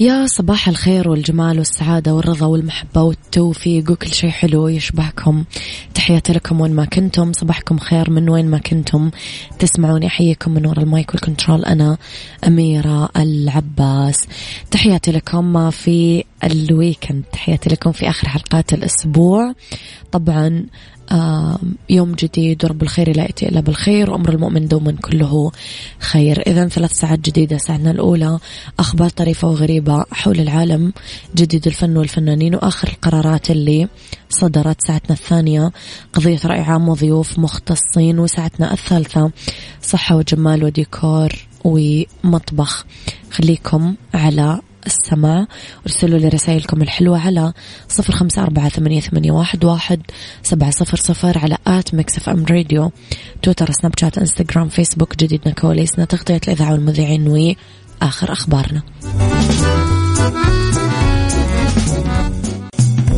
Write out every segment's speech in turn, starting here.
يا صباح الخير والجمال والسعادة والرضا والمحبة والتوفيق وكل شيء حلو يشبهكم. تحياتي لكم وين ما كنتم صباحكم خير من وين ما كنتم. تسمعوني أحييكم من وراء ال mic وال control أنا أميرة العباس. تحياتي لكم في ال weekend تحياتي لكم في آخر حلقات الأسبوع. طبعا يوم جديد ورب الخير لا يأتي إلا بالخير وأمر المؤمن دوما كله خير. إذا ثلاث ساعات جديدة ساعتنا الأولى أخبار طريفة وغريبة حول العالم جديد الفن والفنانين وآخر القرارات اللي صدرت ساعتنا الثانية. قضية رأي عام وضيوف مختصين وساعتنا الثالثة صحة وجمال وديكور ومطبخ. خليكم على السماع أرسلوا لي رسائلكم الحلوة على صفر خمسة أربعة ثمانية, ثمانية واحد, واحد سبعة صفر صفر على at Mix FM Radio تويتر سناب شات إنستغرام فيسبوك جديدنا كواليسنا تغطية الإذاعة والمذيعين وآخر أخبارنا.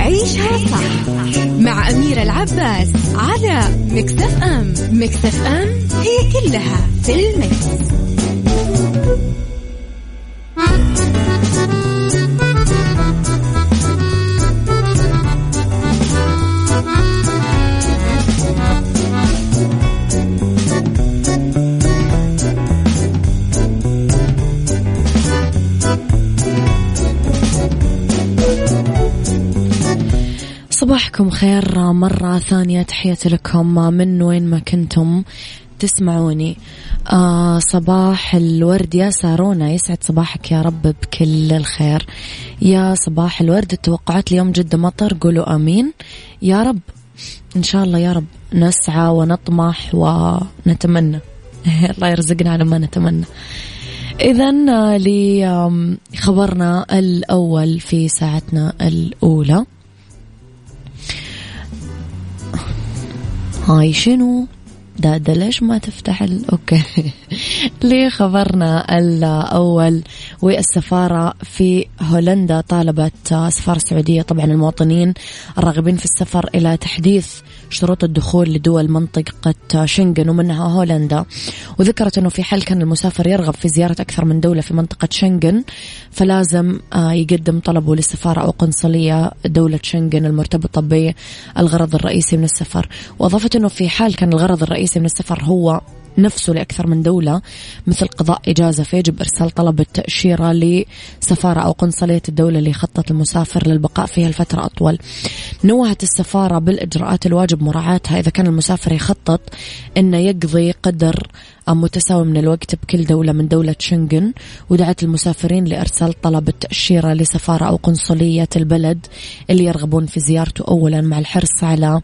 عيشها صح مع أميرة العباس على مكتف أم. مكتف أم هي كلها في المكس. صباحكم خير مرة ثانية تحياتي لكم. من وين ما كنتم تسمعوني. آه صباح الورد. يا سارونا يسعد صباحك يا رب بكل الخير. يا صباح الورد التوقعات اليوم جدا مطر. قولوا آمين. يا رب إن شاء الله يا رب نسعى ونطمح ونتمنى. الله يرزقنا على ما نتمنى. إذا لخبرنا الأول في ساعتنا الأولى. هاي شنو دادا ليش ما تفتح ال... أوكي. لخبرنا الأول والسفارة في هولندا طالبت السفاره السعودية؟ طبعا المواطنين الراغبين في السفر إلى تحديث شروط الدخول لدول منطقة شنغن ومنها هولندا. وذكرت أنه في حال كان المسافر يرغب في زيارة أكثر من دولة في منطقة شنغن فلازم آه، يقدم طلبه للسفارة أو قنصلية دولة شنغن المرتبطة بالغرض الرئيسي من السفر. وأضافت أنه في حال كان الغرض الرئيسي من السفر هو نفسه لأكثر من دولة مثل قضاء إجازة فيجب إرسال طلب التأشيرة لسفارة أو قنصلية الدولة اللي خطط المسافر للبقاء فيها لفترة أطول. نوهت السفارة بالإجراءات الواجب مراعاتها إذا كان المسافر يخطط أنه يقضي قدر متساوي من الوقت بكل دولة من دولة شنغن. ودعت المسافرين لإرسال طلب التأشيرة لسفارة أو قنصلية البلد اللي يرغبون في زيارته أولا مع الحرص على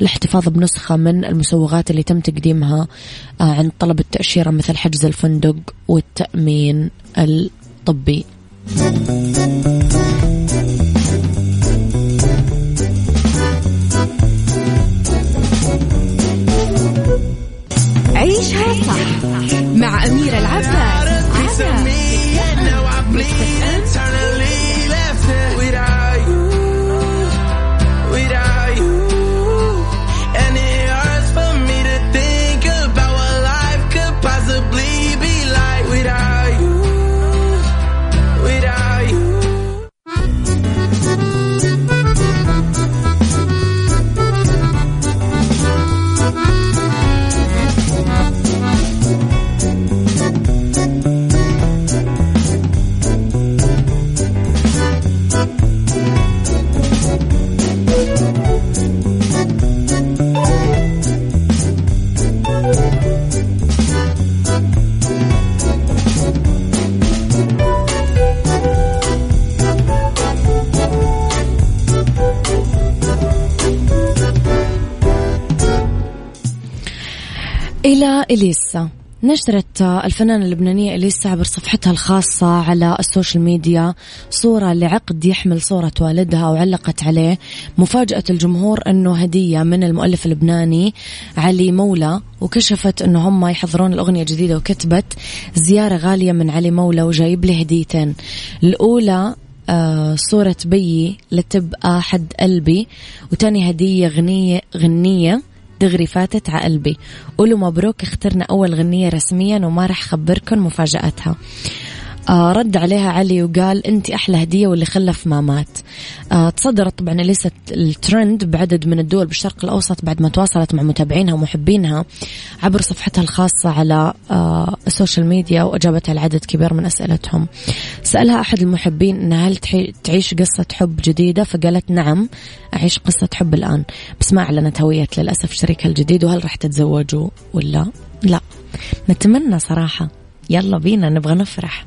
الاحتفاظ بنسخة من المسوغات اللي تم تقديمها عند طلب التأشيرة مثل حجز الفندق والتأمين الطبي. عيشها صح مع أميرة العباس إلى إليسا. نشرت الفنانة اللبنانية إليسا عبر صفحتها الخاصة على ال social media صورة لعقد يحمل صورة والدها وعلقت عليه. مفاجأة الجمهور أنه هدية من المؤلف اللبناني علي مولى وكشفت أنه هم يحضرون الأغنية الجديدة وكتبت زيارة غالية من علي مولى وجايب لي هديتين. الأولى آه صورة بيي لتبقى حد قلبي وتاني هدية غنية غنية. دغري فاتت على قلبي. قولوا مبروك اخترنا أول غنية رسميا وما رح خبركم مفاجأتها. رد عليها علي وقال انت أحلى هدية واللي خلف ما مات آه تصدرت طبعا list ال trend بعدد من الدول بالشرق الأوسط بعد ما تواصلت مع متابعينها ومحبينها عبر صفحتها الخاصة على آه ال social media واجابت على عدد كبير من أسئلتهم. سألها أحد المحبين انها هل تعيش قصة حب جديدة؟ فقالت نعم أعيش قصة حب الآن. بس ما أعلنت هوية للأسف شريكها الجديد وهل راح تتزوجوا ولا لا. نتمنى صراحة. يلا بينا نبغى نفرح.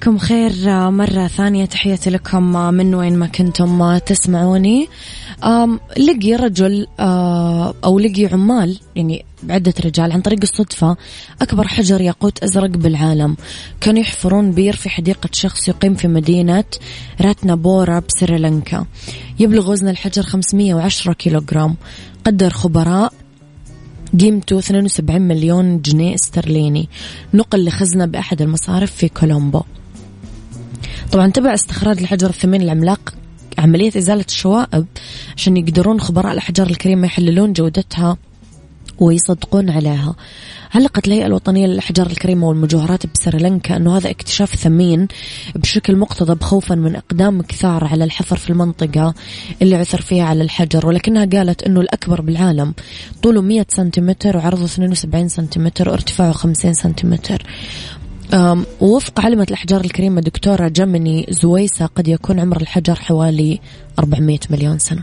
صباحكم خير. مرة ثانية تحياتي لكم من وين ما كنتم تسمعوني. لقي رجل أو لقي عمال يعني عدة رجال عن طريق الصدفة أكبر حجر ياقوت أزرق بالعالم. كانوا يحفرون بير في حديقة شخص يقيم في مدينة راتنابورا بسريلانكا. يبلغ وزن الحجر 510 كيلوغرام. قدر خبراء قيمته 72 مليون جنيه استرليني. نقل لخزنة بأحد المصارف في كولومبو. طبعا تبع استخراج الحجر الثمين العملاق عملية إزالة الشوائب عشان يقدرون خبراء الأحجار الكريمة يحللون جودتها ويصدقون عليها. علقت الهيئة الوطنية للأحجار الكريمة والمجوهرات بسريلانكا أنه هذا اكتشاف ثمين بشكل مقتضب خوفا من إقدام كثار على الحفر في المنطقة اللي عثر فيها على الحجر ولكنها قالت أنه الأكبر بالعالم طوله 100 سنتيمتر وعرضه 72 سنتيمتر وارتفاعه 50 سنتيمتر. ووفق علمة الأحجار الكريمة دكتورة جمني زويسة قد يكون عمر الحجر حوالي 400 مليون سنة.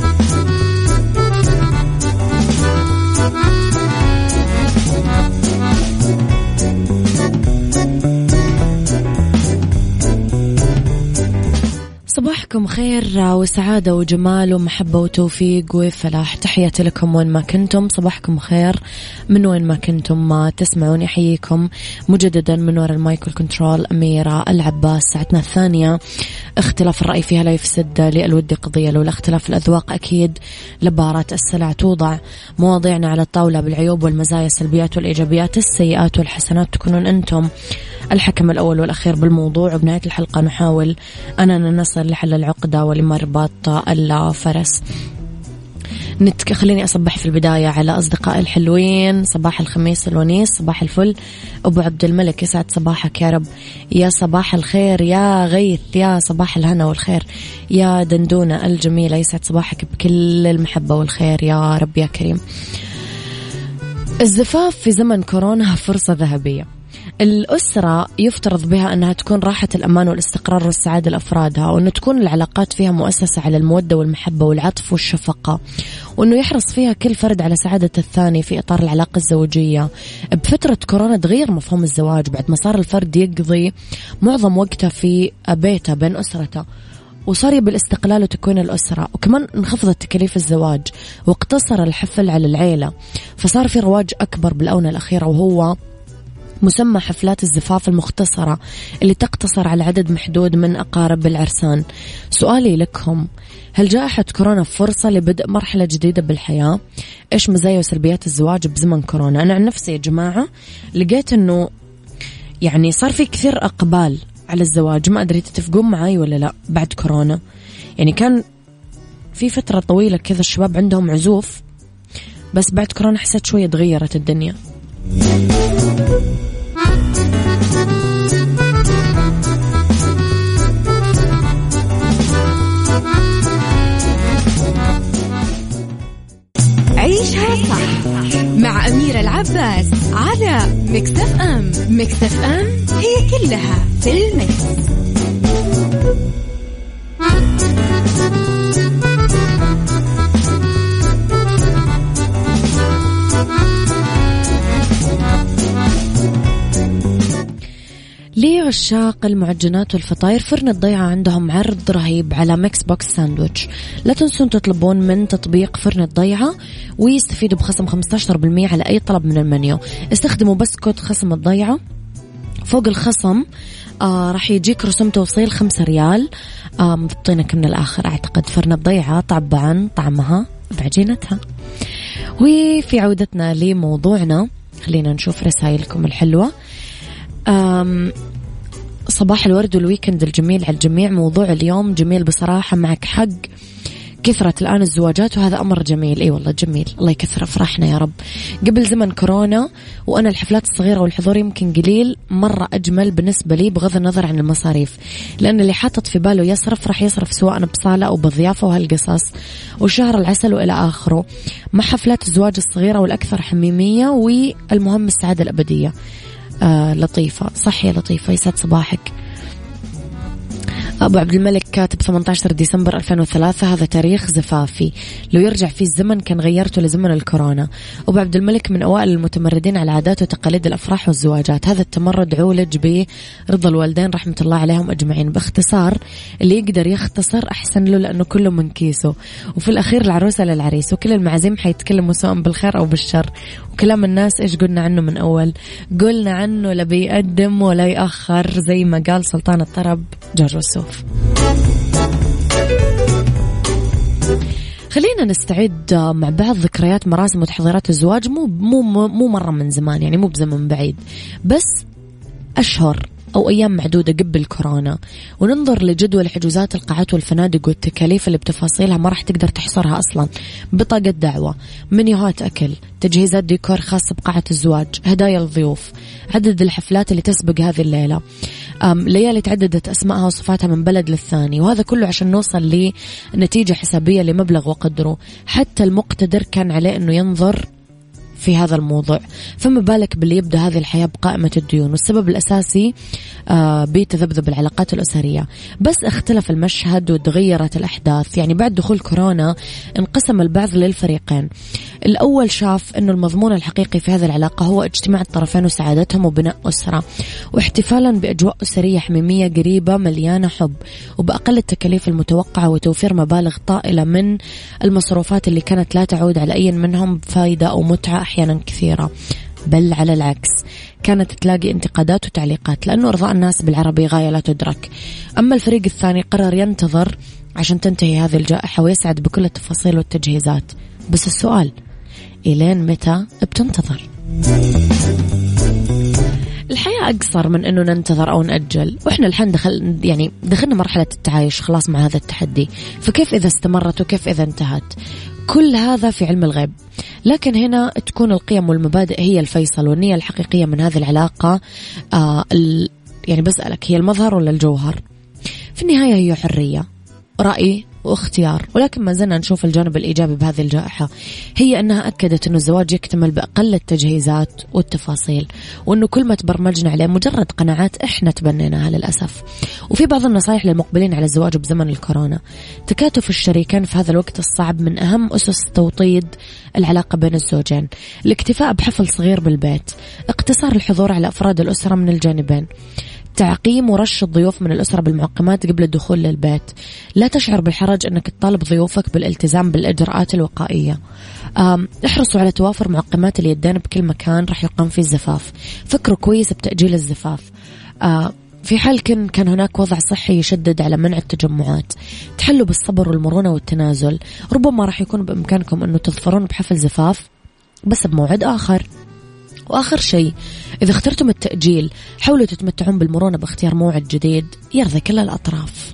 صباحكم خير وسعادة وجمال ومحبة وتوفيق وفلاح. تحياتي لكم وين ما كنتم. صباحكم خير. من وين ما كنتم ما تسمعوني أحييكم مجددا من وراء المايكل كنترول أميرة العباس ساعتنا الثانية. اختلاف الرأي فيها لا يفسد للود قضية لولا اختلاف الأذواق. أكيد لبارة السلع توضع مواضيعنا على الطاولة بالعيوب والمزايا السلبيات والإيجابيات السيئات والحسنات. تكونون أنتم الحكم الأول والأخير بالموضوع. وبنهاية الحلقة نحاول أننا نصل لحل العقدة ولمربط الفرس. نتك... خليني أصبح في البداية على أصدقائي الحلوين. صباح الخميس الونيس صباح الفل. أبو عبد الملك يسعد صباحك يا رب. يا صباح الخير يا غيث يا صباح الهنا والخير. يا دندونة الجميلة يسعد صباحك بكل المحبة والخير يا رب يا كريم. الزفاف في زمن كورونا فرصة ذهبية. الأسرة يفترض بها أنها تكون راحة الأمان والاستقرار والسعادة لأفرادها وأنه تكون العلاقات فيها مؤسسة على المودة والمحبة والعطف والشفقة وأنه يحرص فيها كل فرد على سعادة الثاني في إطار العلاقة الزوجية. بفترة كورونا تغير مفهوم الزواج بعد ما صار الفرد يقضي معظم وقته في بيته بين أسرته وصار بالاستقلال وتكوين الأسرة وكمان انخفضت تكاليف الزواج واقتصر الحفل على العيلة فصار في رواج أكبر بالآونة الأخيرة وهو مسمى حفلات الزفاف المختصرة اللي تقتصر على عدد محدود من أقارب العرسان. سؤالي لكم هل جائحة كورونا فرصة لبدء مرحلة جديدة بالحياة؟ إيش مزايا وسلبيات الزواج بزمن كورونا؟ أنا عن نفسي يا جماعة لقيت أنه يعني صار في كثير أقبال على الزواج. ما أدري تتفقون معي ولا لا؟ بعد كورونا. يعني كان في فترة طويلة كذا الشباب عندهم عزوف بس بعد كورونا حسيت شوية تغيرت الدنيا. مع أميرة العباس على مكتف أم مكتف أم هي كلها في ال mix. لعشاق المعجنات والفطاير. فرن الضيعة عندهم عرض رهيب على mix box sandwich. لا تنسون تطلبون من تطبيق فرن الضيعة ويستفيدوا بخصم 15% على أي طلب من المنيو. استخدموا بس كود خصم الضيعة. فوق الخصم آه راح يجيك رسوم توصيل خمسة ريال. آه مضبطينك من الآخر. أعتقد فرن الضيعة طبعا طعمها بعجينتها. وفي عودتنا لموضوعنا خلينا نشوف رسائلكم الحلوة. صباح الورد وال weekend الجميل على الجميع. موضوع اليوم جميل بصراحة معك حق. كثرت الآن الزواجات وهذا أمر جميل. أي والله جميل. الله يكثر أفراحنا يا رب. قبل زمن كورونا وأنا الحفلات الصغيرة والحضور يمكن قليل مرة أجمل بالنسبة لي بغض النظر عن المصاريف. لأن اللي حاطط في باله يصرف راح يصرف سواء بصالة أو بضيافة وهالقصص وشهر العسل وإلى آخره. مع حفلات الزواج الصغيرة والأكثر حميمية والمهم السعادة الأبدية. لطيفة صح يا لطيفة يسعد صباحك. أبو عبد الملك كاتب 18 ديسمبر 2003 هذا تاريخ زفافي. لو يرجع في الزمن كان غيرته لزمن الكورونا. أبو عبد الملك من أوائل المتمردين على عادات وتقاليد الأفراح والزواجات. هذا التمرد عولج برضا الوالدين رحمة الله عليهم أجمعين. باختصار اللي يقدر يختصر أحسن له لأنه كله من كيسه. وفي الأخير العروسة للعريس وكل المعازيم حيتكلموا سواء بالخير أو بالشر. وكلام الناس إيش قلنا عنه من أول؟ قلنا عنه لا بيقدم ولا يأخر زي ما قال سلطان الطرب جورج وسوف. خلينا نستعد مع بعض ذكريات مراسم وتحضيرات الزواج. مو مو مو مرة من زمان يعني مو بزمن بعيد بس أشهر. أو أيام معدودة قبل كورونا. وننظر لجدول حجوزات القاعات والفنادق والتكاليف اللي بتفاصيلها ما راح تقدر تحصرها أصلا. بطاقة دعوة منيوهات أكل تجهيزات ديكور خاصة بقاعة الزواج هدايا الضيوف عدد الحفلات اللي تسبق هذه الليلة. ليالي تعددت أسمائها وصفاتها من بلد للثاني وهذا كله عشان نوصل لنتيجة حسابية لمبلغ وقدره. حتى المقتدر كان عليه أنه ينظر في هذا الموضوع. فما بالك باللي يبدأ هذه الحياة بقائمة الديون؟ والسبب الأساسي آه، بتذبذب العلاقات الأسرية. بس اختلف المشهد وتغيرت الأحداث. يعني بعد دخول كورونا انقسم البعض للفريقين. الأول شاف أنه المضمون الحقيقي في هذه العلاقة هو اجتماع الطرفين وسعادتهم وبناء أسرة واحتفالا بأجواء أسرية حميمية قريبة مليانة حب وبأقل التكاليف المتوقعة وتوفير مبالغ طائلة من المصروفات اللي كانت لا تعود على أي منهم بفائدة أو متعة أحيانا كثيرة. بل على العكس كانت تلاقي انتقادات وتعليقات لأنه إرضاء الناس بالعربي غاية لا تدرك. أما الفريق الثاني قرر ينتظر عشان تنتهي هذه الجائحة ويسعد بكل التفاصيل والتجهيزات. بس السؤال إلين متى؟ بتنتظر. الحياة أقصر من أنه ننتظر أو نأجل. وإحنا الحين دخل يعني دخلنا مرحلة التعايش خلاص مع هذا التحدي. فكيف إذا استمرت وكيف إذا انتهت؟ كل هذا في علم الغيب. لكن هنا تكون القيم والمبادئ هي الفيصل والنية الحقيقية من هذه العلاقة آه يعني بسألك هي المظهر ولا الجوهر؟ في النهاية هي حرية. رأي واختيار. ولكن ما زلنا نشوف الجانب الإيجابي بهذه الجائحة. هي أنها أكدت أنه الزواج يكتمل بأقل التجهيزات والتفاصيل وأنه كل ما تبرمجنا عليه مجرد قناعات إحنا تبنيناها للأسف. وفي بعض النصائح للمقبلين على الزواج بزمن الكورونا. تكاتف الشريكين في هذا الوقت الصعب من أهم أسس توطيد العلاقة بين الزوجين. الاكتفاء بحفل صغير بالبيت اقتصار الحضور على أفراد الأسرة من الجانبين. تعقيم ورش الضيوف من الأسرة بالمعقمات قبل الدخول للبيت. لا تشعر بالحرج أنك تطالب ضيوفك بالالتزام بالإجراءات الوقائية. احرصوا على توافر معقمات اليدين بكل مكان راح يقام فيه الزفاف. فكروا كويس بتأجيل الزفاف. في حال كان كان هناك وضع صحي يشدد على منع التجمعات. تحلوا بالصبر والمرونة والتنازل. ربما راح يكون بإمكانكم أنه تظفرون بحفل زفاف بس بموعد آخر. وآخر شيء إذا اخترتم التأجيل حاولوا تتمتعون بالمرونة باختيار موعد جديد يرضي كل الأطراف.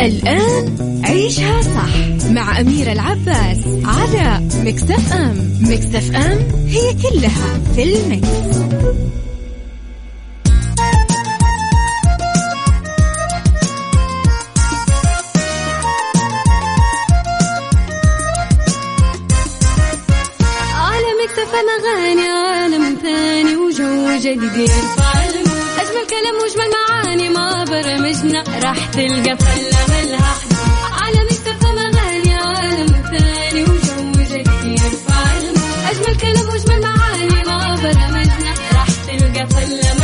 الآن عيشها صح مع أميرة العباس على مكتف أم مكتف أم هي كلها في المكس. على مكتف أغاني عالم ثاني وجو جديد يرفع المود أجمل كلام وأجمل معاني ما برمجنا. راح تلقى فلة ملها على مكتف أغاني عالم ثاني وجو جديد يرفع أجمل كلام وأجمل معاني ما برمجنا. راح تلقى فلة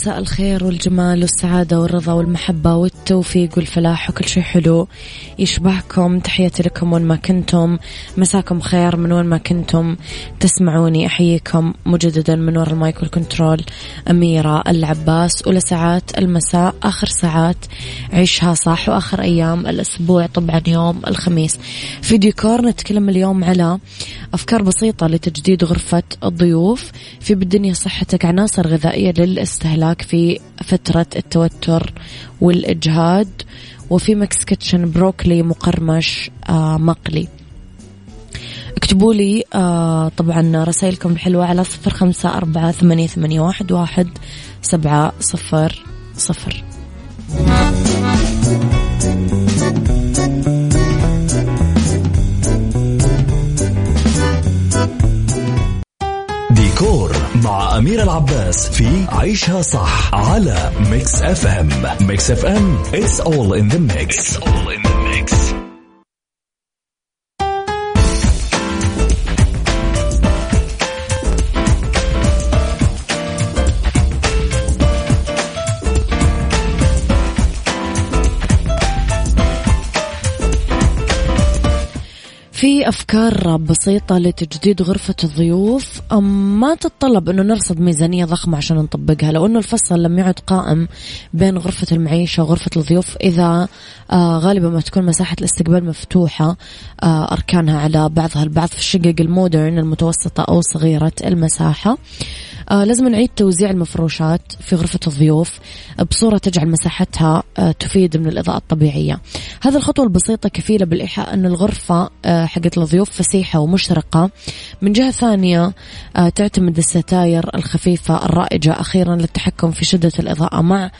مساء الخير والجمال والسعادة والرضا والمحبة والتوفيق والفلاح وكل شيء حلو يشبهكم. تحياتي لكم وين ما كنتم. مساكم خير من وين ما كنتم. تسمعوني أحييكم مجددا من وراء ال mic وال control. أميرة العباس أولى ساعات المساء آخر ساعات عيشها صح وآخر أيام الأسبوع طبعا يوم الخميس. في ديكور نتكلم اليوم على أفكار بسيطة لتجديد غرفة الضيوف. في بالدنيا صحتك عناصر غذائية للاستهلاك. في فترة التوتر والإجهاد وفي Mix Kitchen بروكلي مقرمش آه مقلي. اكتبوا لي آه طبعا رسائلكم الحلوة على صفر خمسة أربعة ثمانية, ثمانية واحد, واحد سبعة صفر صفر. مع أميرة العباس في عيشها صح على Mix FM Mix FM it's all in the mix. It's all in the mix في أفكار بسيطة لتجديد غرفة الضيوف؟ ما تتطلب أنه نرصد ميزانية ضخمة عشان نطبقها؟ لو أنه الفصل لم يعد قائم بين غرفة المعيشة وغرفة الضيوف إذا آه غالبا ما تكون مساحة الاستقبال مفتوحة آه أركانها على بعضها البعض في الشقق المودرن المتوسطة أو صغيرة المساحة. آه لازم نعيد توزيع المفروشات في غرفة الضيوف بصورة تجعل مساحتها آه تفيد من الإضاءة الطبيعية. هذه الخطوة البسيطة كفيلة بالإيحاء أن الغرفة آه حقت الضيوف فسيحة ومشرقة. من جهة ثانية آه تعتمد الستاير الخفيفة الرائجة أخيرا للتحكم في شدة الإضاءة مع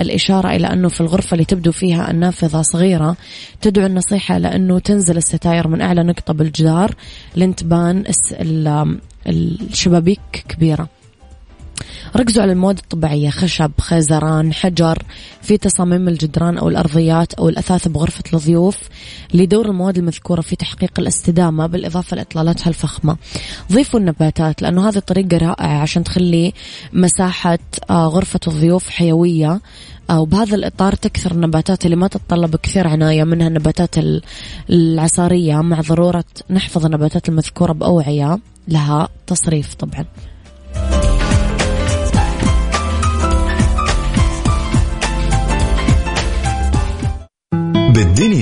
الإشارة إلى أنه في الغرفة اللي تبدو فيها النافذة صغيرة تدعو النصيحة لأنه تنزل الستاير من أعلى نقطة بالجدار لين تبان الشبابيك كبيرة. ركزوا على المواد الطبيعية خشب خزران حجر في تصاميم الجدران أو الأرضيات أو الأثاث بغرفة الضيوف. لدور المواد المذكورة في تحقيق الاستدامة بالإضافة لإطلالاتها الفخمة. ضيفوا النباتات لأنه هذه طريقة رائعة عشان تخلي مساحة آه، غرفة الضيوف حيوية. آه، وبهذا الإطار تكثر النباتات اللي ما تتطلب كثير عناية منها النباتات العصارية مع ضرورة نحفظ النباتات المذكورة بأوعية لها تصريف طبعاً.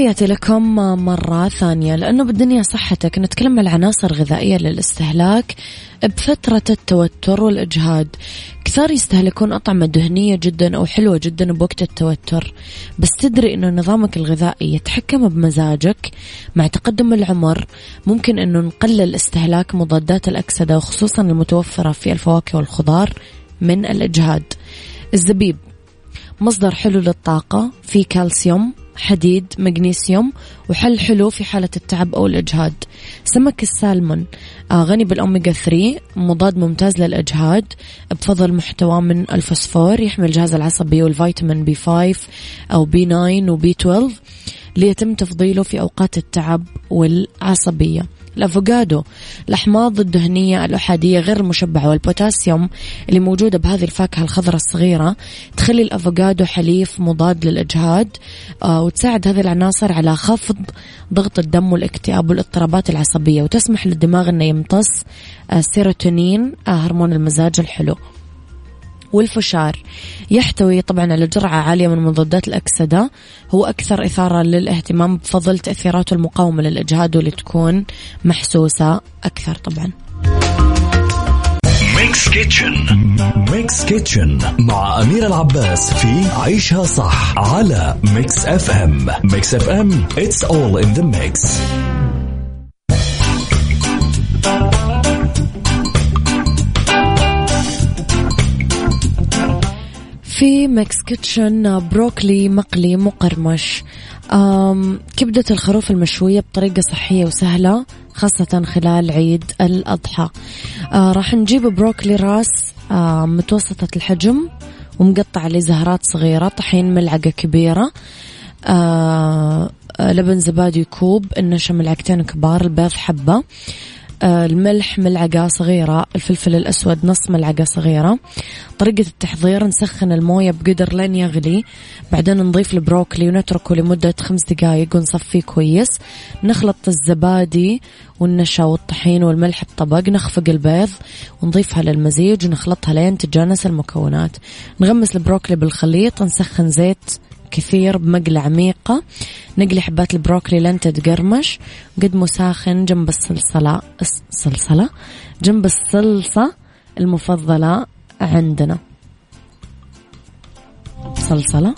تحياتي لكم مرة ثانية لأنه بالدنيا صحتك نتكلم عن العناصر الغذائية للاستهلاك بفترة التوتر والإجهاد. كثار يستهلكون أطعمة دهنية جدا أو حلوة جدا بوقت التوتر بس تدري أنه نظامك الغذائي يتحكم بمزاجك. مع تقدم العمر ممكن أنه نقلل استهلاك مضادات الأكسدة وخصوصا المتوفرة في الفواكه والخضار من الإجهاد. الزبيب مصدر حلو للطاقة في كالسيوم حديد مغنيسيوم وحل حلو في حالة التعب أو الإجهاد. سمك السالمون آه، غني بالأوميجا 3 مضاد ممتاز للإجهاد بفضل محتواه من الفوسفور يحمي الجهاز العصبي والفيتامين B 5 أو B 9 و B 12 ليتم تفضيله في أوقات التعب والعصبية. الأفوكادو الأحماض الدهنية الأحادية غير المشبعة والبوتاسيوم اللي موجودة بهذه الفاكهة الخضراء الصغيرة تخلي الأفوكادو حليف مضاد للإجهاد آه وتساعد هذه العناصر على خفض ضغط الدم والاكتئاب والاضطرابات العصبية وتسمح للدماغ إنه يمتص السيروتونين آه هرمون المزاج الحلو. والفشار. يحتوي طبعا على جرعة عالية من مضادات الأكسدة. هو أكثر إثارة للاهتمام بفضل تأثيراته المقاومة للإجهاد واللي تكون محسوسة أكثر طبعا. Mix Kitchen Mix Kitchen مع أميرة العباس في عيشها صح على Mix FM Mix FM it's all in the mix. في Mix Kitchen بروكلي مقلي مقرمش. كبدة الخروف المشوية بطريقة صحية وسهلة خاصة خلال عيد الأضحى. آه راح نجيب بروكلي راس آه متوسطة الحجم ومقطع لزهرات صغيرة طحين ملعقة كبيرة. آه لبن زبادي كوب النشا ملعقتين كبار البيض حبة. الملح ملعقة صغيرة الفلفل الأسود نص ملعقة صغيرة. طريقة التحضير نسخن الموية بقدر لين يغلي. بعدين نضيف البروكلي ونتركه لمدة خمس دقايق ونصفيه كويس. نخلط الزبادي والنشا والطحين والملح بطبق نخفق البيض ونضيفها للمزيج ونخلطها لين تتجانس المكونات. نغمس البروكلي بالخليط نسخن زيت كثير بمقلة عميقة. نقلي حبات البروكلي لين تتقرمش قدمه ساخن جنب الصلصلة الصلصلة جنب الصلصة المفضلة عندنا. صلصلة.